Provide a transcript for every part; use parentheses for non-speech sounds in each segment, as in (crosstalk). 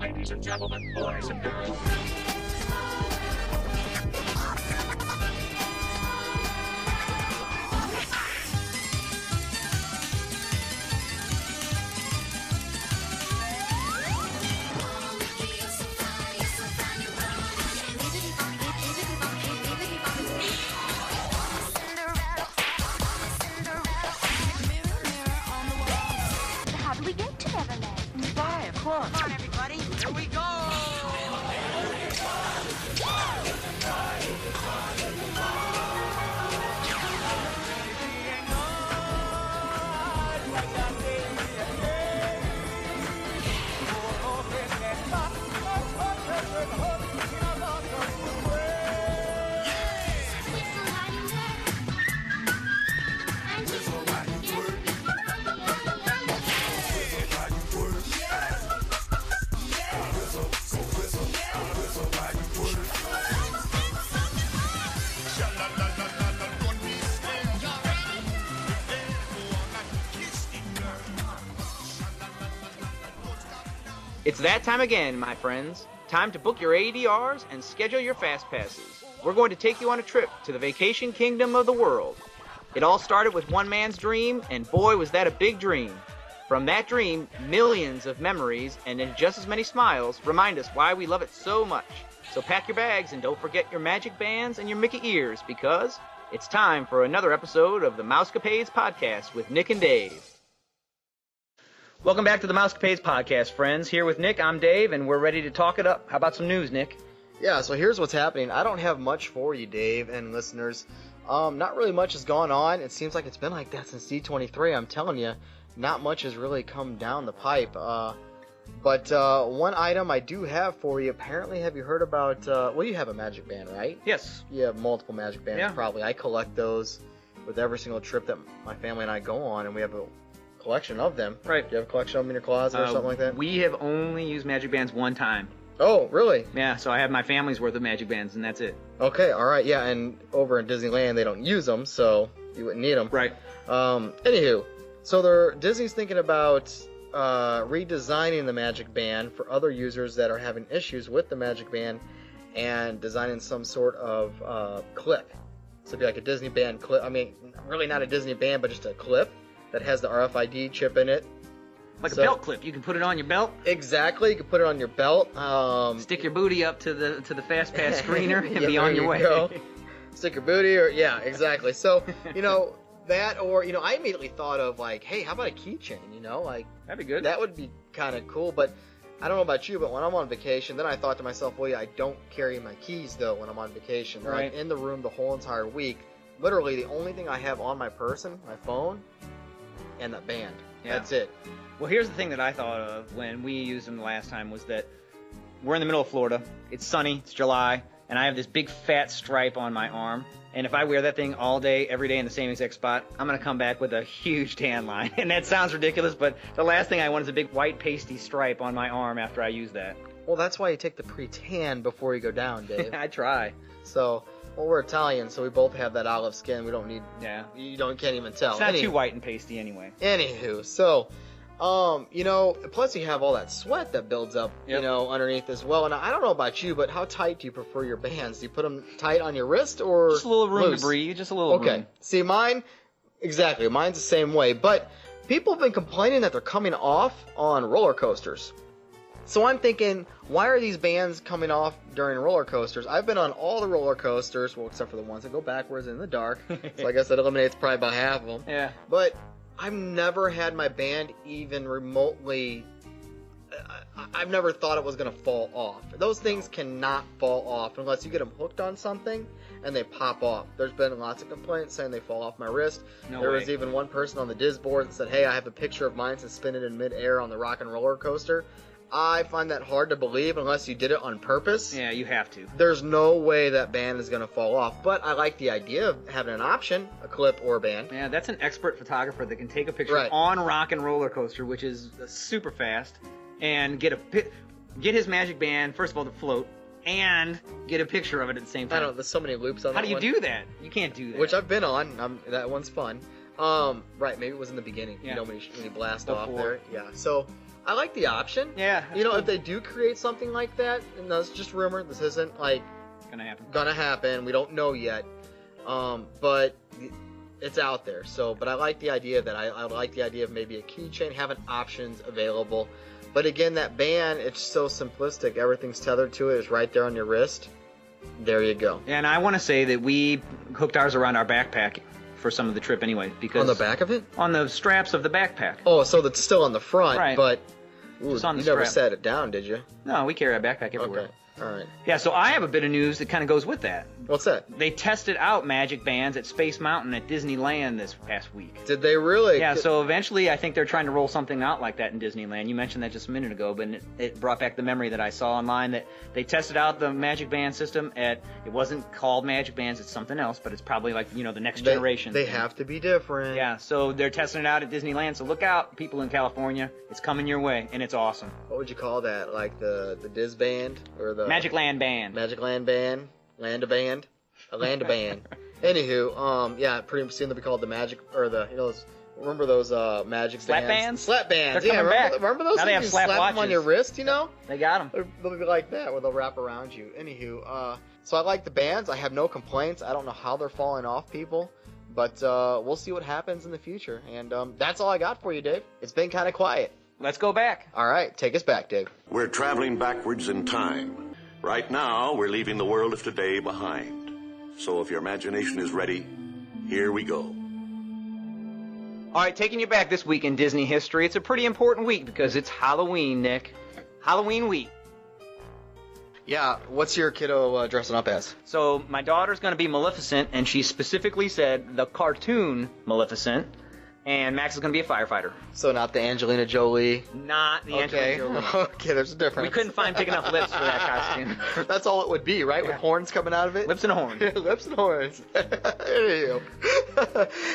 Ladies and gentlemen, boys and girls. It's that time again, my friends. Time to book your ADRs and schedule your fast passes. We're going to take you on a trip to the vacation kingdom of the world. It all started with one man's dream, and boy, was that a big dream. From that dream, millions of memories and just as many smiles remind us why we love it so much. So pack your bags and don't forget your magic bands and your Mickey ears because it's time for another episode of the Mousecapades podcast with Nick and Dave. Welcome back to the Mousecapades podcast, friends. Here with Nick, I'm Dave, and we're ready to talk it up. How about some news, Nick? Yeah, so here's what's happening. I don't have much for you, Dave and listeners. Um, not really much has gone on. It seems like it's been like that since D23. I'm telling you, not much has really come down the pipe. Uh, but uh, one item I do have for you. Apparently, have you heard about? Uh, well, you have a Magic Band, right? Yes. You have multiple Magic Bands, Yeah. probably. I collect those with every single trip that my family and I go on, and we have a collection of them. Right. Do you have a collection of them in your closet or Uh, something like that? We have only used magic bands one time. Oh, really? Yeah, so I have my family's worth of magic bands, and that's it. Okay, all right, yeah, and over in Disneyland they don't use them, so you wouldn't need them. Right. Um, anywho, so they're Disney's thinking about uh, redesigning the Magic Band for other users that are having issues with the Magic Band, and designing some sort of uh, clip. So it'd be like a Disney Band clip. I mean, really not a Disney Band, but just a clip that has the RFID chip in it. Like So- a belt clip. You can put it on your belt, Exactly. You can put it on your belt. Um, stick your booty up to the to the fast pass (laughs) screener, and Yeah, be on your you way. go. (laughs) stick your booty or yeah exactly so (laughs) you know that or you know i immediately thought of like hey how about a keychain you know like That'd be good. that would be kind of cool but i don't know about you but when i'm on vacation then i thought to myself well yeah i don't carry my keys though when i'm on vacation they're like Right. in the room the whole entire week literally the only thing i have on my person my phone and the band Yeah. that's it Well, here's the thing that I thought of when we used them the last time was that we're in the middle of Florida. It's sunny. It's July, and I have this big fat stripe on my arm. And if I wear that thing all day, every day in the same exact spot, I'm gonna come back with a huge tan line. (laughs) And that sounds ridiculous, but the last thing I want is a big white pasty stripe on my arm after I use that. well that's why you take the pre-tan before you go down (laughs) dave I try. so well we're italian so we both have that olive skin we don't need Yeah. you don't can't even tell It's not Any- too white and pasty anyway. Anywho, so, um, you know, plus you have all that sweat that builds up, you know, underneath as well. And I don't know about you, but how tight do you prefer your bands? Do you put them tight on your wrist or Just a little room loose? to breathe. Just a little Okay. room. See, mine, exactly. Mine's the same way. But people have been complaining that they're coming off on roller coasters. So I'm thinking, why are these bands coming off during roller coasters? I've been on all the roller coasters, well, except for the ones that go backwards in the dark. (laughs) so I guess that eliminates probably about half of them. Yeah. But I've never had my band even remotely. Uh, I- I've never thought it was gonna fall off. Those things cannot fall off unless you get them hooked on something and they pop off. There's been lots of complaints saying they fall off my wrist. No there way. was even one person on the Diz board that said, "Hey, I have a picture of mine suspended in midair on the rock and roller coaster." I find that hard to believe unless you did it on purpose Yeah, you have to. there's no way that band is going to fall off. But I like the idea of having an option, a clip or a band. Yeah, that's an expert photographer that can take a picture Right. on Rock and Roller Coaster, which is super fast, and get a get his magic band first of all to float, and get a picture of it at the same time. I don't. There's so many loops on that. How do you one, do that? You can't do that. Which I've been on. Um, that one's fun. Um, right. Maybe it was in the beginning. Yeah. You know when you, when you blast off there. Yeah. So I like the option. Yeah, You know, cool. if they do create something like that, and that's just rumor. This isn't like gonna happen. gonna happen. We don't know yet. Um, but it's out there. So, but I like the idea that I, I like the idea of maybe a keychain having options available. But again, that band, it's so simplistic. Everything's tethered to it. It's right there on your wrist. There you go. And I want to say that we hooked ours around our backpack for some of the trip anyway, because On the back of it? on the straps of the backpack. Oh, so that's still on the front, Right. but ooh, you never strap. set it down, did you? No, we carry our backpack everywhere. Okay. All right. Yeah, so I have a bit of news that kind of goes with that. What's that? They tested out magic bands at Space Mountain at Disneyland this past week. Did they really? Yeah, so eventually I think they're trying to roll something out like that in Disneyland. You mentioned that just a minute ago, but it, it brought back the memory that I saw online that they tested out the Magic Band system at, it wasn't called Magic Bands, it's something else, but it's probably like, you know, the next they, generation. They thing. have to be different. Yeah, so they're testing it out at Disneyland, so look out, people in California. It's coming your way, and it's awesome. What would you call that? Like the the Diz band or the Magic Land Band. Magic Land Band, Land a Band, a Land a Band. (laughs) Anywho, um, yeah, pretty soon they'll be called the Magic or the you know those, remember those uh Magic Slap bands? bands? Slap bands. They're yeah, remember, back. remember those? Now they things? have You slap slap them on your wrist, you know. They got them. They're- They'll be like that, where they'll wrap around you. Anywho, uh, so I like the bands. I have no complaints. I don't know how they're falling off people, but uh, we'll see what happens in the future. And um, that's all I got for you, Dave. It's been kind of quiet. Let's go back. All right, take us back, Dave. We're traveling backwards in time. Right now, we're leaving the world of today behind. So if your imagination is ready, here we go. All right, taking you back this week in Disney history. It's a pretty important week because it's Halloween, Nick. Halloween week. Yeah, what's your kiddo uh, dressing up as? So my daughter's going to be Maleficent, and she specifically said the cartoon Maleficent, and Max is going to be a firefighter, So not the Angelina Jolie. not the okay. Angelina Jolie. (laughs) okay, there's a difference. We couldn't find big enough lips for that costume. (laughs) That's all it would be, right? With horns coming out of it. Lips and a horn. (laughs) Lips and horns.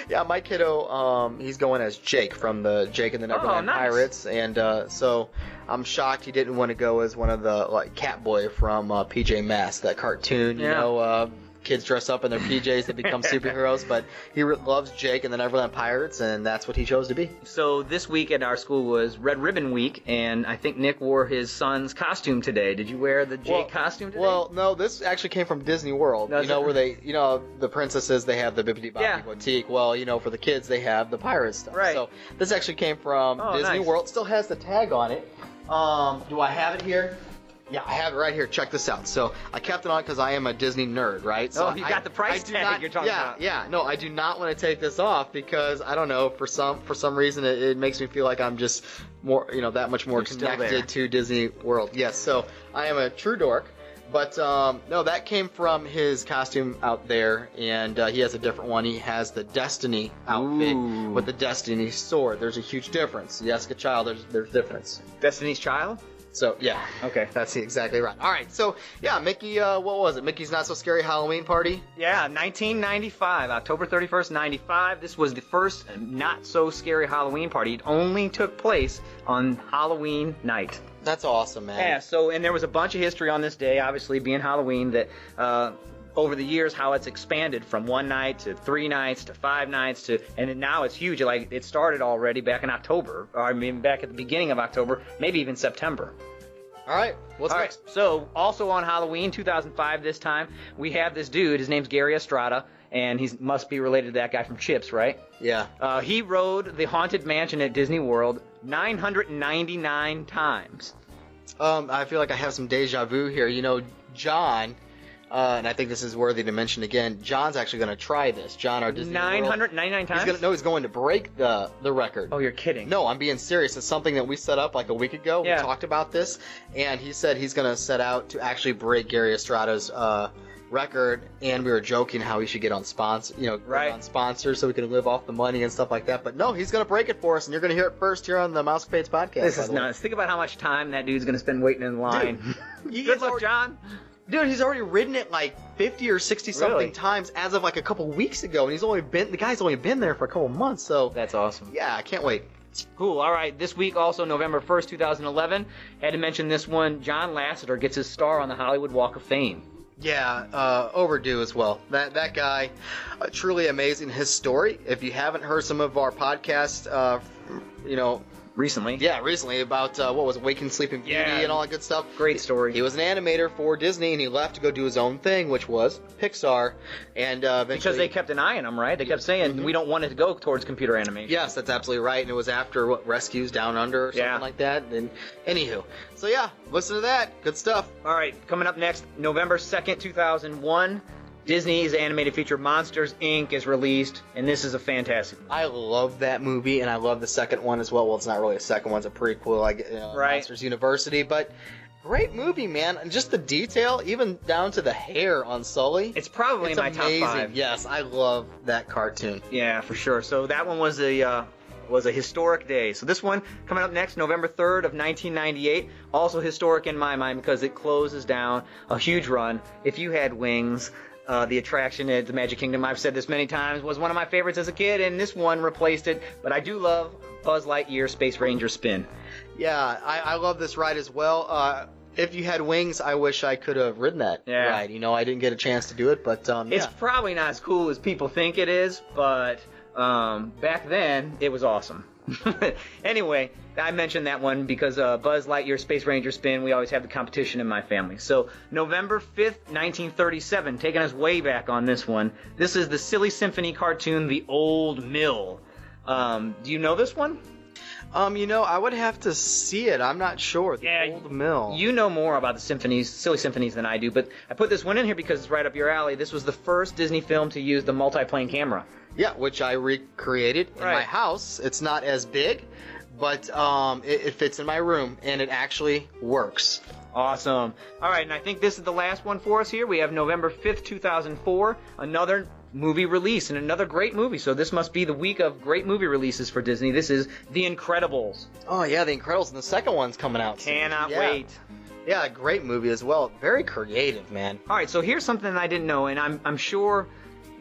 Yeah, my kiddo, um, he's going as Jake from the Jake and the Neverland Oh, nice. Pirates, and uh, so I'm shocked he didn't want to go as one of the like Catboy from uh, PJ Masks, that cartoon. You Yeah. know, uh, kids dress up in their PJs to become superheroes, but he re- loves Jake and the Neverland Pirates, and that's what he chose to be. So this week at our school was Red Ribbon Week, and I think Nick wore his son's costume today. Did you wear the Jake Well- costume today? Well, no, this actually came from Disney World. Does you know where they, you know, the princesses they have the Bibbidi Bobbidi Yeah. Boutique. Well, you know, for the kids they have the pirate stuff. Right. So this actually came from Oh, Disney nice. World. Still has the tag on it. Um, do I have it here? Yeah, I have it right here. Check this out. So I kept it on because I am a Disney nerd, right? So Oh, you I- got the price tag not- you're talking yeah, about. Yeah, no, I do not want to take this off because I don't know for some for some reason it, it makes me feel like I'm just more you know that much more You're connected to Disney World. Yes, so I am a true dork. But um, no, that came from his costume out there, and uh, he has a different one. He has the Destiny outfit Ooh. with the Destiny sword. There's a huge difference. Jessica Child, there's there's difference. Destiny's Child. So yeah, Okay. that's exactly right. All right, so yeah, Mickey, uh, what was it? Mickey's Not So Scary Halloween Party. Yeah, 1995, October 31st, 95. This was the first not so scary Halloween party. It only took place on Halloween night. That's awesome, man. Yeah, so, and there was a bunch of history on this day, obviously being Halloween, that uh, over the years, how it's expanded from one night to three nights to five nights to, and now it's huge. Like, it started already back in October, or I mean, back at the beginning of October, maybe even September. All right, what's All right, next? so also on Halloween 2005 this time, we have this dude, his name's Gary Estrada, and he must be related to that guy from Chips, right? Yeah. Uh, he rode the Haunted Mansion at Disney World 999 times. Um, I feel like I have some deja vu here. You know, John, uh, and I think this is worthy to mention again. John's actually going to try this. John, our Disney World- 999 times? He's gonna, no, he's going to break the the record. Oh, you're kidding. No, I'm being serious. It's something that we set up like a week ago. Yeah. We talked about this, and he said he's going to set out to actually break Gary Estrada's uh, record. And we were joking how he should get on sponsor, you know, Right. on sponsors so we can live off the money and stuff like that. But no, he's going to break it for us, and you're going to hear it first here on the Mousecapades podcast. This is the way. nuts. Think about how much time that dude's going to spend waiting in line. He (laughs) Good luck, already- John. Dude, he's already ridden it like 50 or 60 something Really? times as of like a couple weeks ago, and he's only been the guy's only been there for a couple months. So That's awesome. yeah, I can't wait. Cool. All right. This week, also November 1st, 2011, had to mention this one. John Lasseter gets his star on the Hollywood Walk of Fame. Yeah, uh, overdue as well. That that guy, uh, truly amazing. His story. If you haven't heard some of our podcasts, uh, you know, recently. Yeah, recently about uh, what was it, Waking Sleeping Beauty Yeah. and all that good stuff. Great story. He was an animator for Disney, and he left to go do his own thing, which was Pixar. And uh, because they kept an eye on him, right? They kept saying we don't want it to go towards computer animation. Yes, that's absolutely right. And it was after what Rescues Down Under or something Yeah. like that. And anywho, so yeah, listen to that. Good stuff. All right, coming up next, November 2nd, 2001, Disney's animated feature Monsters Inc. is released, and this is a fantastic. I love that movie, and I love the second one as well. Well, it's not really a second one; it's a prequel, like you know, Right. Monsters University. But great movie, man, and just the detail, even down to the hair on Sully. It's probably It's my amazing. top five. Yes, I love that cartoon. Yeah, for sure. So that one was a uh, was a historic day. So this one coming up next, November 3rd of 1998, also historic in my mind because it closes down a huge run. If you had wings. Uh, the attraction at the Magic Kingdom, I've said this many times, was one of my favorites as a kid, and this one replaced it. But I do love Buzz Lightyear Space Ranger Spin. Yeah, I, I love this ride as well. Uh, if you had wings, I wish I could have ridden that Yeah. ride. You know, I didn't get a chance to do it, but um, It's yeah. probably not as cool as people think it is, but um, back then it was awesome. (laughs) anyway, I mentioned that one because uh, Buzz Lightyear Space Ranger Spin, we always have the competition in my family. So, November 5th, 1937, taking us way back on this one. This is the Silly Symphony cartoon, The Old Mill. Um, do you know this one? Um, you know, I would have to see it. I'm not sure. The Yeah, Old Mill. You know more about the symphonies, silly symphonies, than I do, but I put this one in here because it's right up your alley. This was the first Disney film to use the multiplane camera. Yeah, which I recreated in my house. It's not as big, but um, it, it fits in my room, and it actually works. Awesome. All right, and I think this is the last one for us here. We have November 5th, 2004, another movie release and another great movie. So this must be the week of great movie releases for Disney. This is The Incredibles. Oh yeah, The Incredibles, and the second one's coming out. soon. Cannot Yeah. wait. Yeah, a great movie as well. Very creative, man. All right, so here's something I didn't know, and I'm I'm sure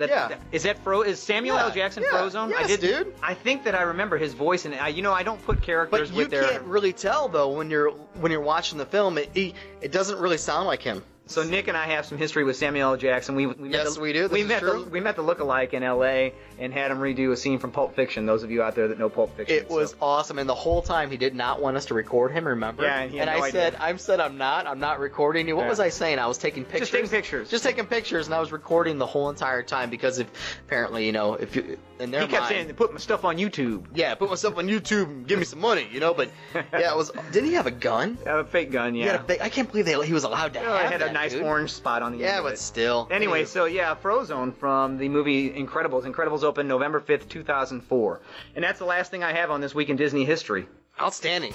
that Yeah. that- is that Fro is Samuel Yeah, L. Jackson yeah, Frozone? I yes, did, dude. I think that I remember his voice, and I, you know I don't put characters But you with their. can't really tell though when you're when you're watching the film. It he, it doesn't really sound like him. So Nick and I have some history with Samuel L. Jackson. We, we met Yes, the, we do. This we met true. the we met the lookalike in L.A. and had him redo a scene from Pulp Fiction. Those of you out there that know Pulp Fiction, It was awesome, and the whole time he did not want us to record him. Remember? Yeah, and and no I idea. said, I said I'm not, I'm not recording you. What Yeah. was I saying? I was taking pictures. Just taking pictures. Just taking pictures, and I was recording the whole entire time because if apparently, you know, if you in their he kept mind, saying put my stuff on YouTube. yeah, put myself on YouTube and give me some money, you know. But yeah, it was. Did he have a gun? (laughs) Have a fake gun, yeah. big, I can't believe they, he was allowed to Oh, have that, nice dude. orange spot on the end Yeah, but still. Anyway, Anywho. so yeah, Frozone from the movie Incredibles. Incredibles opened November 5th, 2004. And that's the last thing I have on this week in Disney history. outstanding.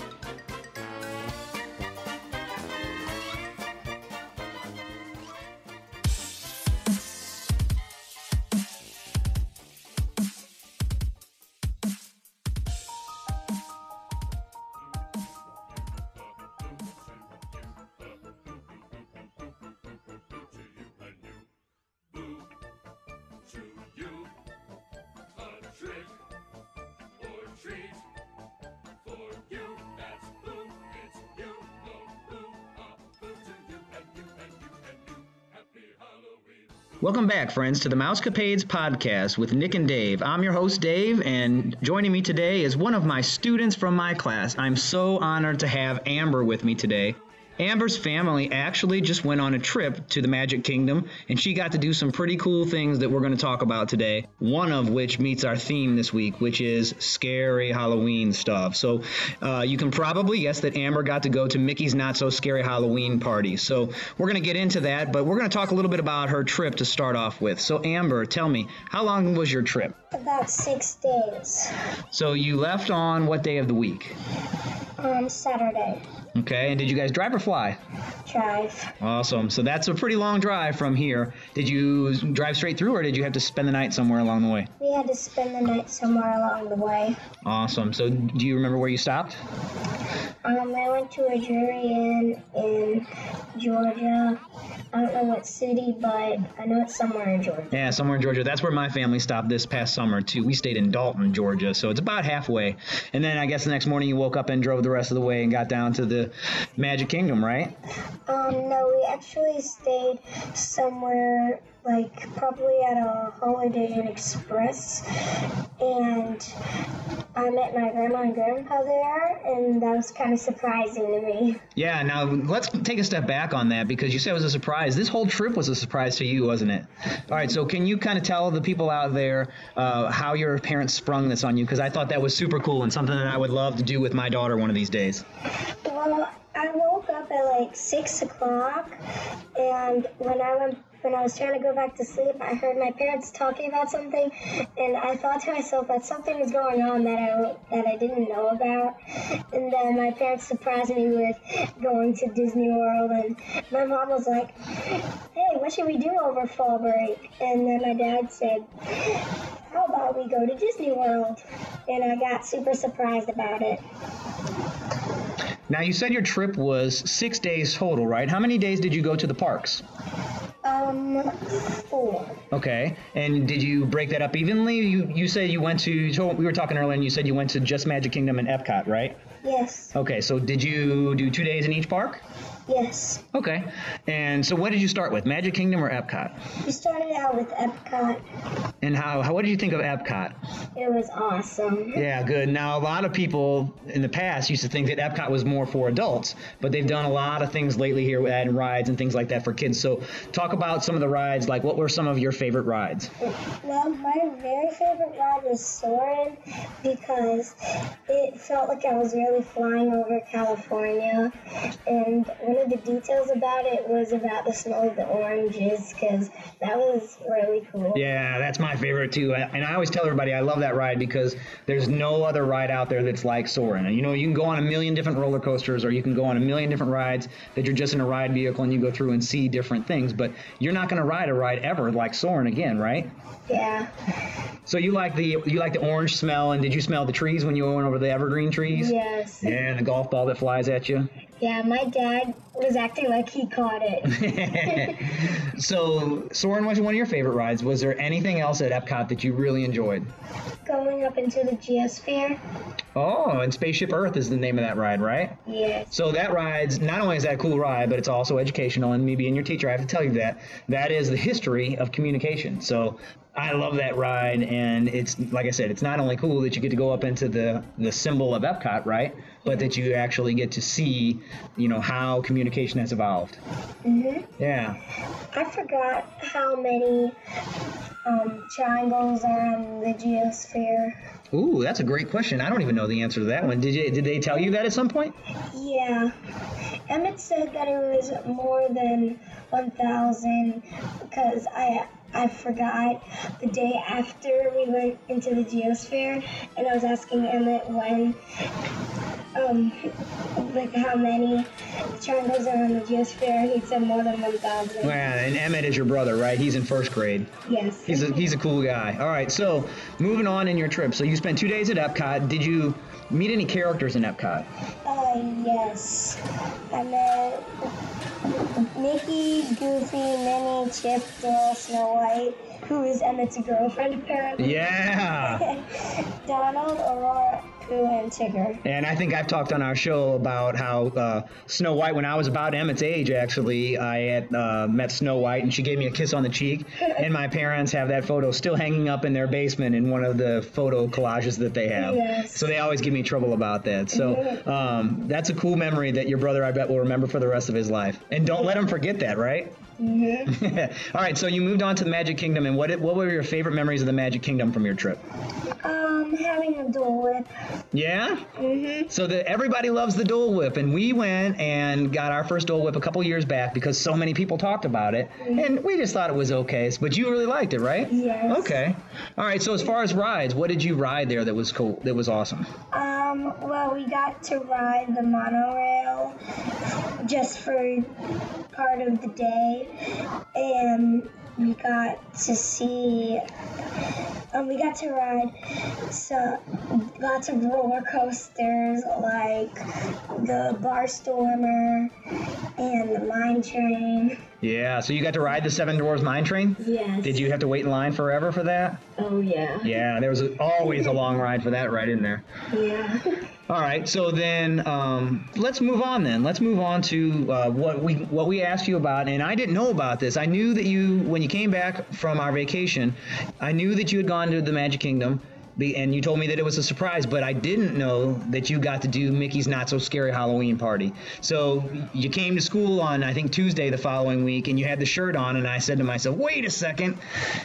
Welcome back, friends, to the Mousecapades podcast with Nick and Dave. I'm your host, Dave, and joining me today is one of my students from my class. I'm so honored to have Amber with me today. Amber's family actually just went on a trip to the Magic Kingdom, and she got to do some pretty cool things that we're going to talk about today. One of which meets our theme this week, which is scary Halloween stuff. So uh, you can probably guess that Amber got to go to Mickey's Not So Scary Halloween party. So we're going to get into that, but we're going to talk a little bit about her trip to start off with. So, Amber, tell me, how long was your trip? About six days. So you left on what day of the week? Um, Saturday. Okay, and did you guys drive or fly? Drive. Awesome. So that's a pretty long drive from here. Did you drive straight through, or did you have to spend the night somewhere along the way? We had to spend the night somewhere along the way. Awesome. So do you remember where you stopped? Um, I went to a Drury Inn in Georgia. I don't know what city, but I know it's somewhere in Georgia. Yeah, somewhere in Georgia. That's where my family stopped this past summer too. We stayed in Dalton, Georgia, so it's about halfway. And then I guess the next morning you woke up and drove the rest of the way and got down to the Magic Kingdom, right? Um, no, we actually stayed somewhere like probably at a Holiday Inn Express, and I met my grandma and grandpa there, and that was kind of surprising to me. Yeah, now let's take a step back on that because you said it was a surprise. This whole trip was a surprise to you, wasn't it? All right, so can you kind of tell the people out there uh, how your parents sprung this on you? Because I thought that was super cool and something that I would love to do with my daughter one of these days. Well, I woke up at like six o'clock, and when I went, when I was trying to go back to sleep, I heard my parents talking about something, and I thought to myself that something was going on that I that I didn't know about, and then my parents surprised me with going to Disney World, and my mom was like, "Hey, what should we do over fall break?" And then my dad said. How about we go to Disney World? And I got super surprised about it. Now, you said your trip was six days total, right? How many days did you go to the parks? Um, four. Okay, and did you break that up evenly? You you said you went to. We were talking earlier, and you said you went to just Magic Kingdom and Epcot, right? Yes. Okay, so did you do two days in each park? Yes. Okay, and so what did you start with, Magic Kingdom or Epcot? We started out with Epcot. And how, how what did you think of Epcot? It was awesome. Yeah, good. Now, a lot of people in the past used to think that Epcot was more for adults, but they've done a lot of things lately here with adding rides and things like that for kids. So, talk about some of the rides. Like, what were some of your favorite rides? Well, my very favorite ride was Soarin' because it felt like I was really flying over California. And one of the details about it was about the smell of the oranges because that was really cool. Yeah, that's my favorite too. And I always tell everybody I love that ride because there's no other ride out there that's like Soarin'. You know, you can go on a million different roller coasters or you can go on a million different rides that you're just in a ride vehicle and you go through and see different things, but you're not going to ride a ride ever like Soarin' again, right? Yeah. So you like the you like the orange smell and did you smell the trees when you went over the evergreen trees? Yes. Yeah, and the golf ball that flies at you. Yeah, my dad was acting like he caught it. (laughs) So Soarin' was one of your favorite rides. Was there anything else at Epcot that you really enjoyed? Going up into the geosphere. Oh, and Spaceship Earth is the name of that ride, right? Yes. So that ride's not only is that a cool ride, but it's also educational. And me being your teacher, I have to tell you that that is the history of communication. So I love that ride, and it's like I said, it's not only cool that you get to go up into the the symbol of Epcot, right? But that you actually get to see, you know, how communication has evolved. hmm Yeah. I forgot how many um, triangles are on the geosphere. Ooh, that's a great question. I don't even know the answer to that one. Did you? Did they tell you that at some point? Yeah. Emmett said that it was more than 1,000 because I I forgot the day after we went into the geosphere and I was asking Emmett when um like how many triangles are on the geosphere. He said more than 1,000. Yeah, and Emmett is your brother, right? He's in first grade. Yes. He's a he's a cool guy. All right, so moving on in your trip. So you spent two days at Epcot. Did you meet any characters in Epcot? Uh, yes. I met Mickey, Goofy, Minnie, Chip, Dale, Snow White, who is Emmett's girlfriend apparently. Yeah. (laughs) Donald, Aurora, and Tigger. And I think I've talked on our show about how uh, Snow White, when I was about Emmett's age, actually, I had uh, met Snow White and she gave me a kiss on the cheek. (laughs) and my parents have that photo still hanging up in their basement in one of the photo collages that they have. Yes. So they always give me trouble about that. So um, that's a cool memory that your brother, I bet, will remember for the rest of his life. And don't let him forget that, right? (laughs) All right, so you moved on to the Magic Kingdom, and what what were your favorite memories of the Magic Kingdom from your trip? Um, having a Dole Whip. Yeah. Mm-hmm. So the, everybody loves the Dole Whip, and we went and got our first Dole Whip a couple years back because so many people talked about it, and we just thought it was okay. But you really liked it, right? Yes. Okay. All right. So as far as rides, what did you ride there that was cool? That was awesome. Um, well, we got to ride the monorail just for part of the day, and we got to see. Um, we got to ride so lots of roller coasters like the Barnstormer and the Mine Train. Yeah. So you got to ride the Seven Dwarfs Mine Train. Yes. Did you have to wait in line forever for that? Oh yeah. Yeah. There was always a long ride for that right in there. Yeah. (laughs) All right, so then um, let's move on. Then let's move on to uh, what we what we asked you about, and I didn't know about this. I knew that you, when you came back from our vacation, I knew that you had gone to the Magic Kingdom, And you told me that it was a surprise, but I didn't know that you got to do Mickey's Not So Scary Halloween Party. So you came to school on, I think, Tuesday the following week, and you had the shirt on, and I said to myself, wait a second.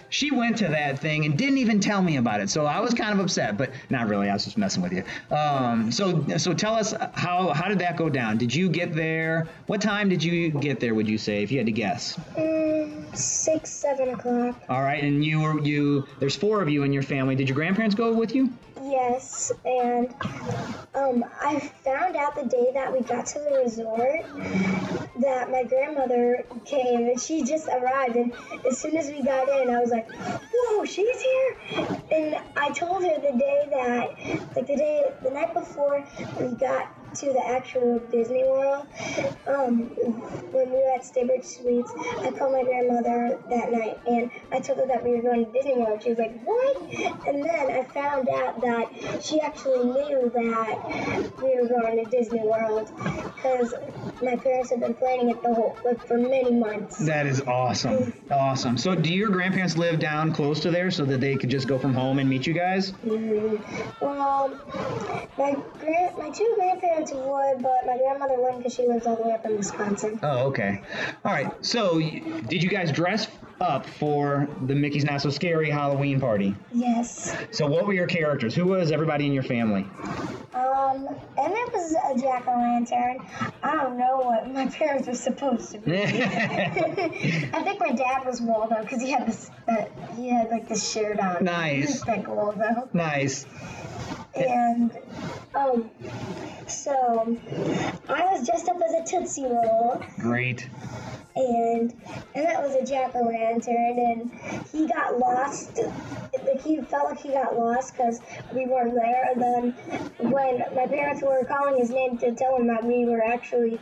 She went to that thing and didn't even tell me about it. So I was kind of upset, but not really. I was just messing with you. Um, so, so tell us how how did that go down? Did you get there? What time did you get there? Would you say, if you had to guess? Mm, six, seven o'clock. All right, and you were you. There's four of you in your family. Did your grandparents go with you? Yes, and um, I found out the day that we got to the resort that my grandmother came and she just arrived. And as soon as we got in, I was like, "Whoa, she's here!" And I told her the day that, like the day, the night before we got to the actual Disney World, um, when we were at Staybridge Suites, I called my grandmother that night and I told her that we were going to Disney World. She was like, "What?" And then I found out that she actually knew that we were going to Disney World because my parents had been planning it the whole like for many months. That is awesome. Awesome. So, do your grandparents live down close to there so that they could just go from home and meet you guys? Mhm. Well, my grand, my two grandparents would, but my grandmother wouldn't because she lives all the way up in Wisconsin. Oh, okay. All right. So, y- did you guys dress up for the Mickey's Not So Scary Halloween party? Yes. So, what were your characters? Who was everybody in your family? Um, Emmett was a jack o' lantern. I don't know what my (laughs) parents were supposed to be. (laughs) (laughs) I think my dad was Waldo because he had this, uh, he had like this shirt on. Nice. He was like Waldo. nice. And um, so I was dressed up as a Tootsie Roll, Great. And and that was a jack o' lantern, and he got lost. Like he felt like he got lost because we weren't there. And then when my parents were calling his name to tell him that we were actually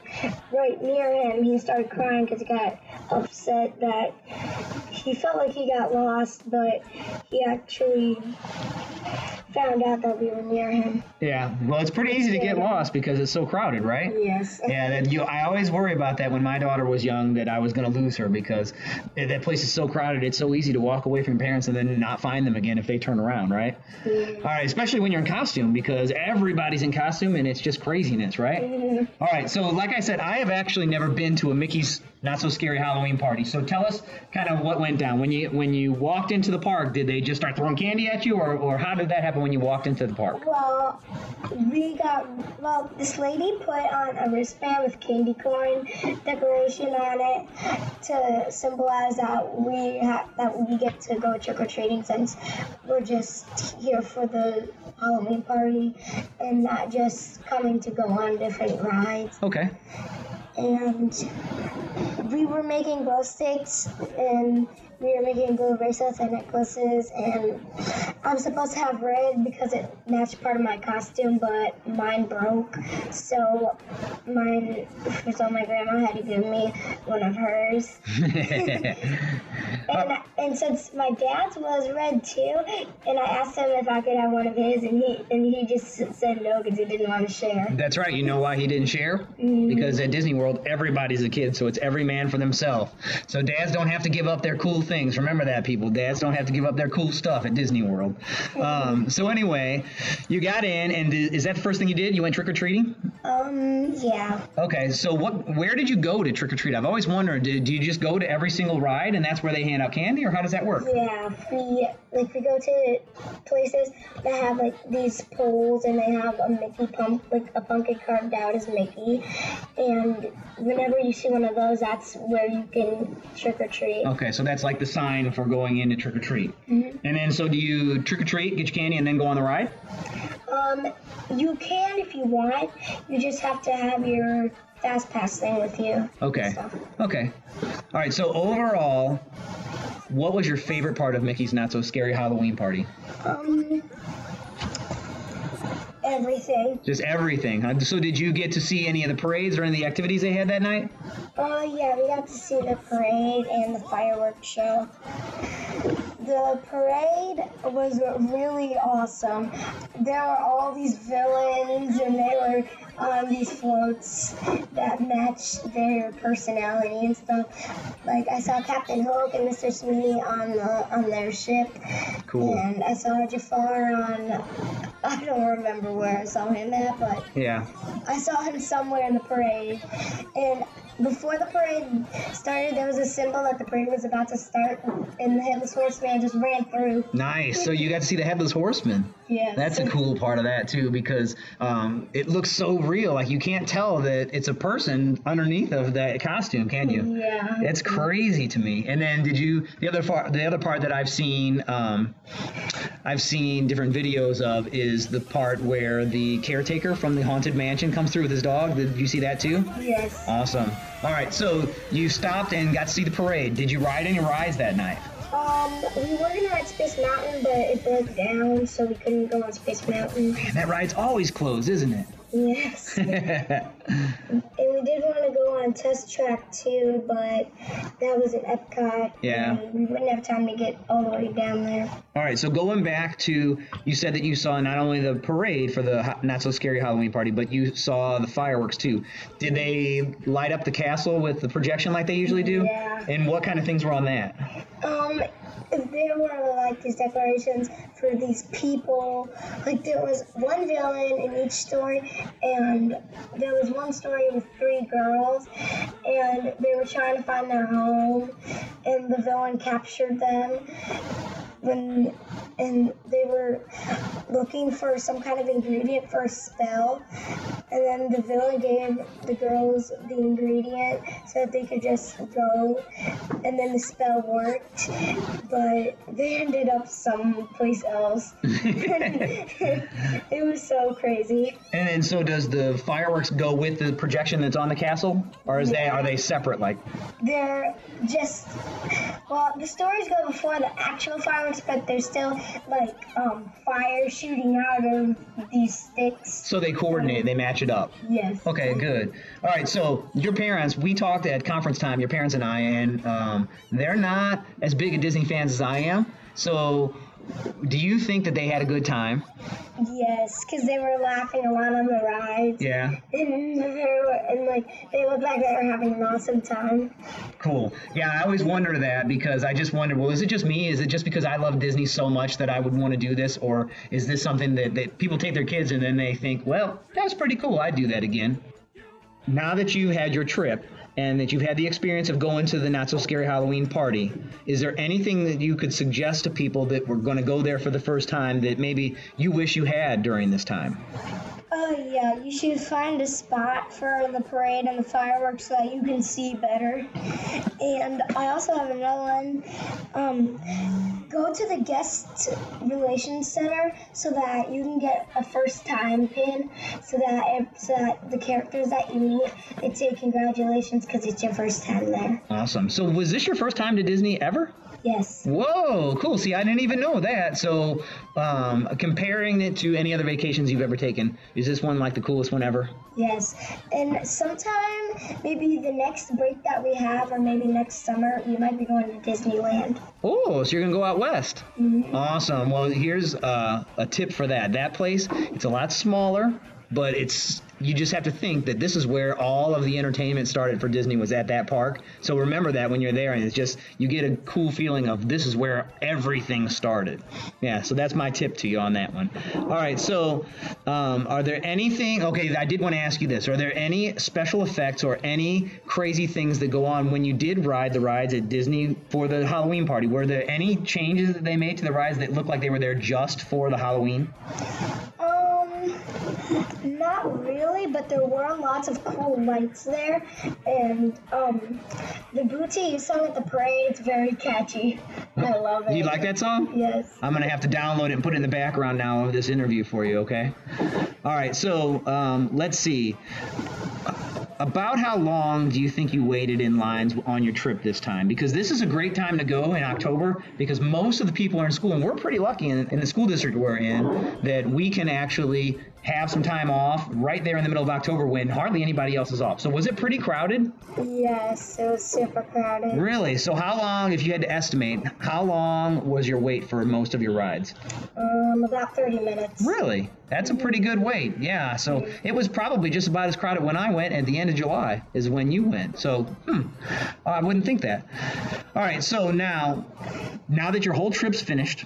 right near him, he started crying because he got upset that he felt like he got lost, but he actually found out that we were near him. Yeah. Well, it's pretty easy to get lost because it's so crowded, right? Yes. Yeah, that you. I always worry about that when my daughter was young that I was going to lose her because that place is so crowded. It's so easy to walk away from your parents and then not find them again if they turn around, right? Mm-hmm. All right, especially when you're in costume because everybody's in costume and it's just craziness, right? Mm-hmm. All right, so like I said, I have actually never been to a Mickey's Not So Scary Halloween party. So tell us kind of what went down when you when you walked into the park. Did they just start throwing candy at you, or, or how did that happen when you walked into the park? Well, we got well. This lady put on a wristband with candy corn decoration on it to symbolize that we ha- that we get to go trick or treating since we're just here for the Halloween party and not just coming to go on different rides. Okay. And we were making glow sticks and we were making glow bracelets and necklaces and I'm supposed to have red because it matched part of my costume but mine broke so mine so my grandma had to give me one of hers (laughs) and, and since my dad's was red too and I asked him if I could have one of his and he and he just said no because he didn't want to share That's right. You know why he didn't share? Mm-hmm. Because at Disney World, everybody's a kid, so it's every man for themselves. So dads don't have to give up their cool things. Remember that, people. Dads don't have to give up their cool stuff at Disney World. Um, so anyway, you got in, and is that the first thing you did? You went trick or treating? um yeah Okay. So what? Where did you go to trick or treat? I've always wondered. Do, do you just go to every single ride, and that's where they hand out candy, or how does that work? Yeah, we like we go to places that have like these poles and they have a Mickey pump like a pumpkin carved out as Mickey, and whenever you see one of those, that's where you can trick or treat. Okay, so that's like the sign for going in to trick or treat. Mhm. And then, so do you trick or treat, get your candy, and then go on the ride? Um, you can if you want. You just have to have your fast pass thing with you. Okay. Okay. All right. So overall, what was your favorite part of Mickey's Not So Scary Halloween Party? um, everything. Just everything. huh? So did you get to see any of the parades or any of the activities they had that night? Oh yeah, we got to see the parade and the fireworks show. The parade was really awesome. There were all these villains, and they were on these floats that match their personality and stuff. Like I saw Captain Hook and Mr. Smee on the on their ship, Cool. And I saw Jafar on, I don't remember where I saw him at, but Yeah. I saw him somewhere in the parade. And before the parade started, there was a symbol that the parade was about to start, and the Headless Horseman just ran through. Nice. So you got to see the headless horseman. Yeah. That's a cool part of that too, because um, it looks so real. Like you can't tell that it's a person underneath of that costume, can you? Yeah. It's crazy to me. And then did you the other part? The other part that I've seen, um, I've seen different videos of is the part where the caretaker from the haunted mansion comes through with his dog. Did you see that too? Yes. Awesome. All right, so you stopped and got to see the parade. Did you ride any rides that night? Um, we were gonna ride Space Mountain, but it broke down, so we couldn't go on Space Mountain. That ride's always closed, isn't it? Yes. (laughs) And we did want to go on Test Track too, but that was at Epcot. Yeah. We wouldn't have time to get all the way down there. All right, so going back to you said that you saw not only the parade for the not so scary Halloween party, but you saw the fireworks too. Did they light up the castle with the projection like they usually do? Yeah. And what kind of things were on that? Um, there were like these decorations for these people. Like there was one villain in each story, and there was one story with three girls, and they were trying to find their home, and the villain captured them. When and they were looking for some kind of ingredient for a spell, and then the villain gave the girls the ingredient so that they could just go, and then the spell worked, but they ended up someplace else. (laughs) (laughs) it was so crazy. And then so does the fireworks go with the projection that's on the castle, or is they are they separate? Like They're just well, the stories go before the actual fireworks, but there's still like um, fire shooting out of these sticks. so they coordinate, they match it up. Yes. Okay, good. All right, so your parents, we talked at conference time, your parents and I, and um, they're not as big a Disney fans as I am. So, do you think that they had a good time? Yes, because they were laughing a lot on the rides. Yeah. And, they were, and like they looked like they were having an awesome time. Cool. Yeah, I always wonder that because I just wonder, well, is it just me? Is it just because I love Disney so much that I would want to do this? Or is this something that, that people take their kids and then they think, well, that's pretty cool. I'd do that again. Now that you had your trip and that you've had the experience of going to the Not So Scary Halloween party, is there anything that you could suggest to people that were going to go there for the first time that maybe you wish you had during this time? Oh yeah, you should find a spot for the parade and the fireworks so that you can see better. And I also have another one. Um, go to the guest relations center so that you can get a first time pin, so that if, so that the characters that you meet they say congratulations because it's your first time there. Awesome. So, was this your first time to Disney ever? Yes. Whoa, cool. See, I didn't even know that. So, um, comparing it to any other vacations you've ever taken, is this one like the coolest one ever? Yes, and sometime, maybe the next break that we have, or maybe next summer, we might be going to Disneyland. Oh, so you're gonna go out west? Awesome. Well, here's uh, a tip for that. That place, it's a lot smaller, but it's you just have to think that this is where all of the entertainment started for Disney was at that park. So remember that when you're there, and it's just you get a cool feeling of this is where everything started. Yeah. So that's my tip to you on that one. All right. So, um, are there anything? Okay, I did want to ask you this. Are there any special effects or any crazy things that go on when you did ride the rides at Disney for the Halloween party? Were there any changes that they made to the rides that looked like they were there just for the Halloween? Not really, but there were lots of cool lights there, and um, the Boo To You sung at the parade is very catchy. I love it. Do you like that song? Yes. I'm gonna have to download it and put it in the background now of this interview for you. Okay. All right. So um, let's see. About how long do you think you waited in lines on your trip this time? Because this is a great time to go in October because most of the people are in school, and we're pretty lucky in, in the school district we're in that we can actually have some time off right there in the middle of October when hardly anybody else is off. So was it pretty crowded? Yes, it was super crowded. Really? So how long, if you had to estimate, how long was your wait for most of your rides? Um, about 30 minutes. Really? That's a pretty good wait. Yeah. So it was probably just about as crowded when I went at the end of July is when you went. So, hmm, I wouldn't think that. All right. So now, now that your whole trip's finished,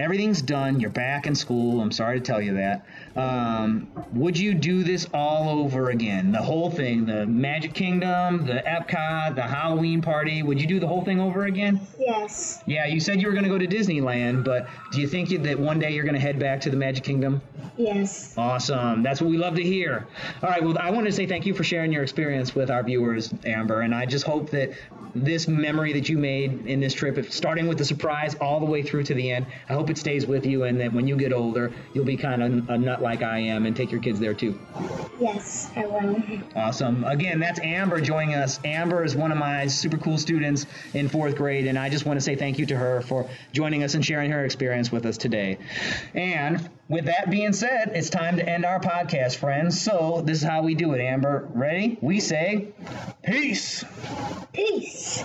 everything's done, you're back in school. I'm sorry to tell you that. Um, would you do this all over again? The whole thing, the Magic Kingdom, the Epcot, the Halloween party. Would you do the whole thing over again? Yes. Yeah, you said you were going to go to Disneyland, but do you think that one day you're going to head back to the Magic Kingdom? Yes. Awesome. That's what we love to hear. All right. Well, I want to say thank you for sharing your experience with our viewers, Amber. And I just hope that this memory that you made in this trip, if- starting with the surprise all the way through to the end, I hope it stays with you and that when you get older, you'll be kind of a nut like I am and take your kids there too. Yes, I will. Awesome. Again, that's Amber joining us. Amber is one of my super cool students in fourth grade, and I just want to say thank you to her for joining us and sharing her experience with us today. And with that being said, it's time to end our podcast, friends. So this is how we do it, Amber. Ready? We say, peace. Peace.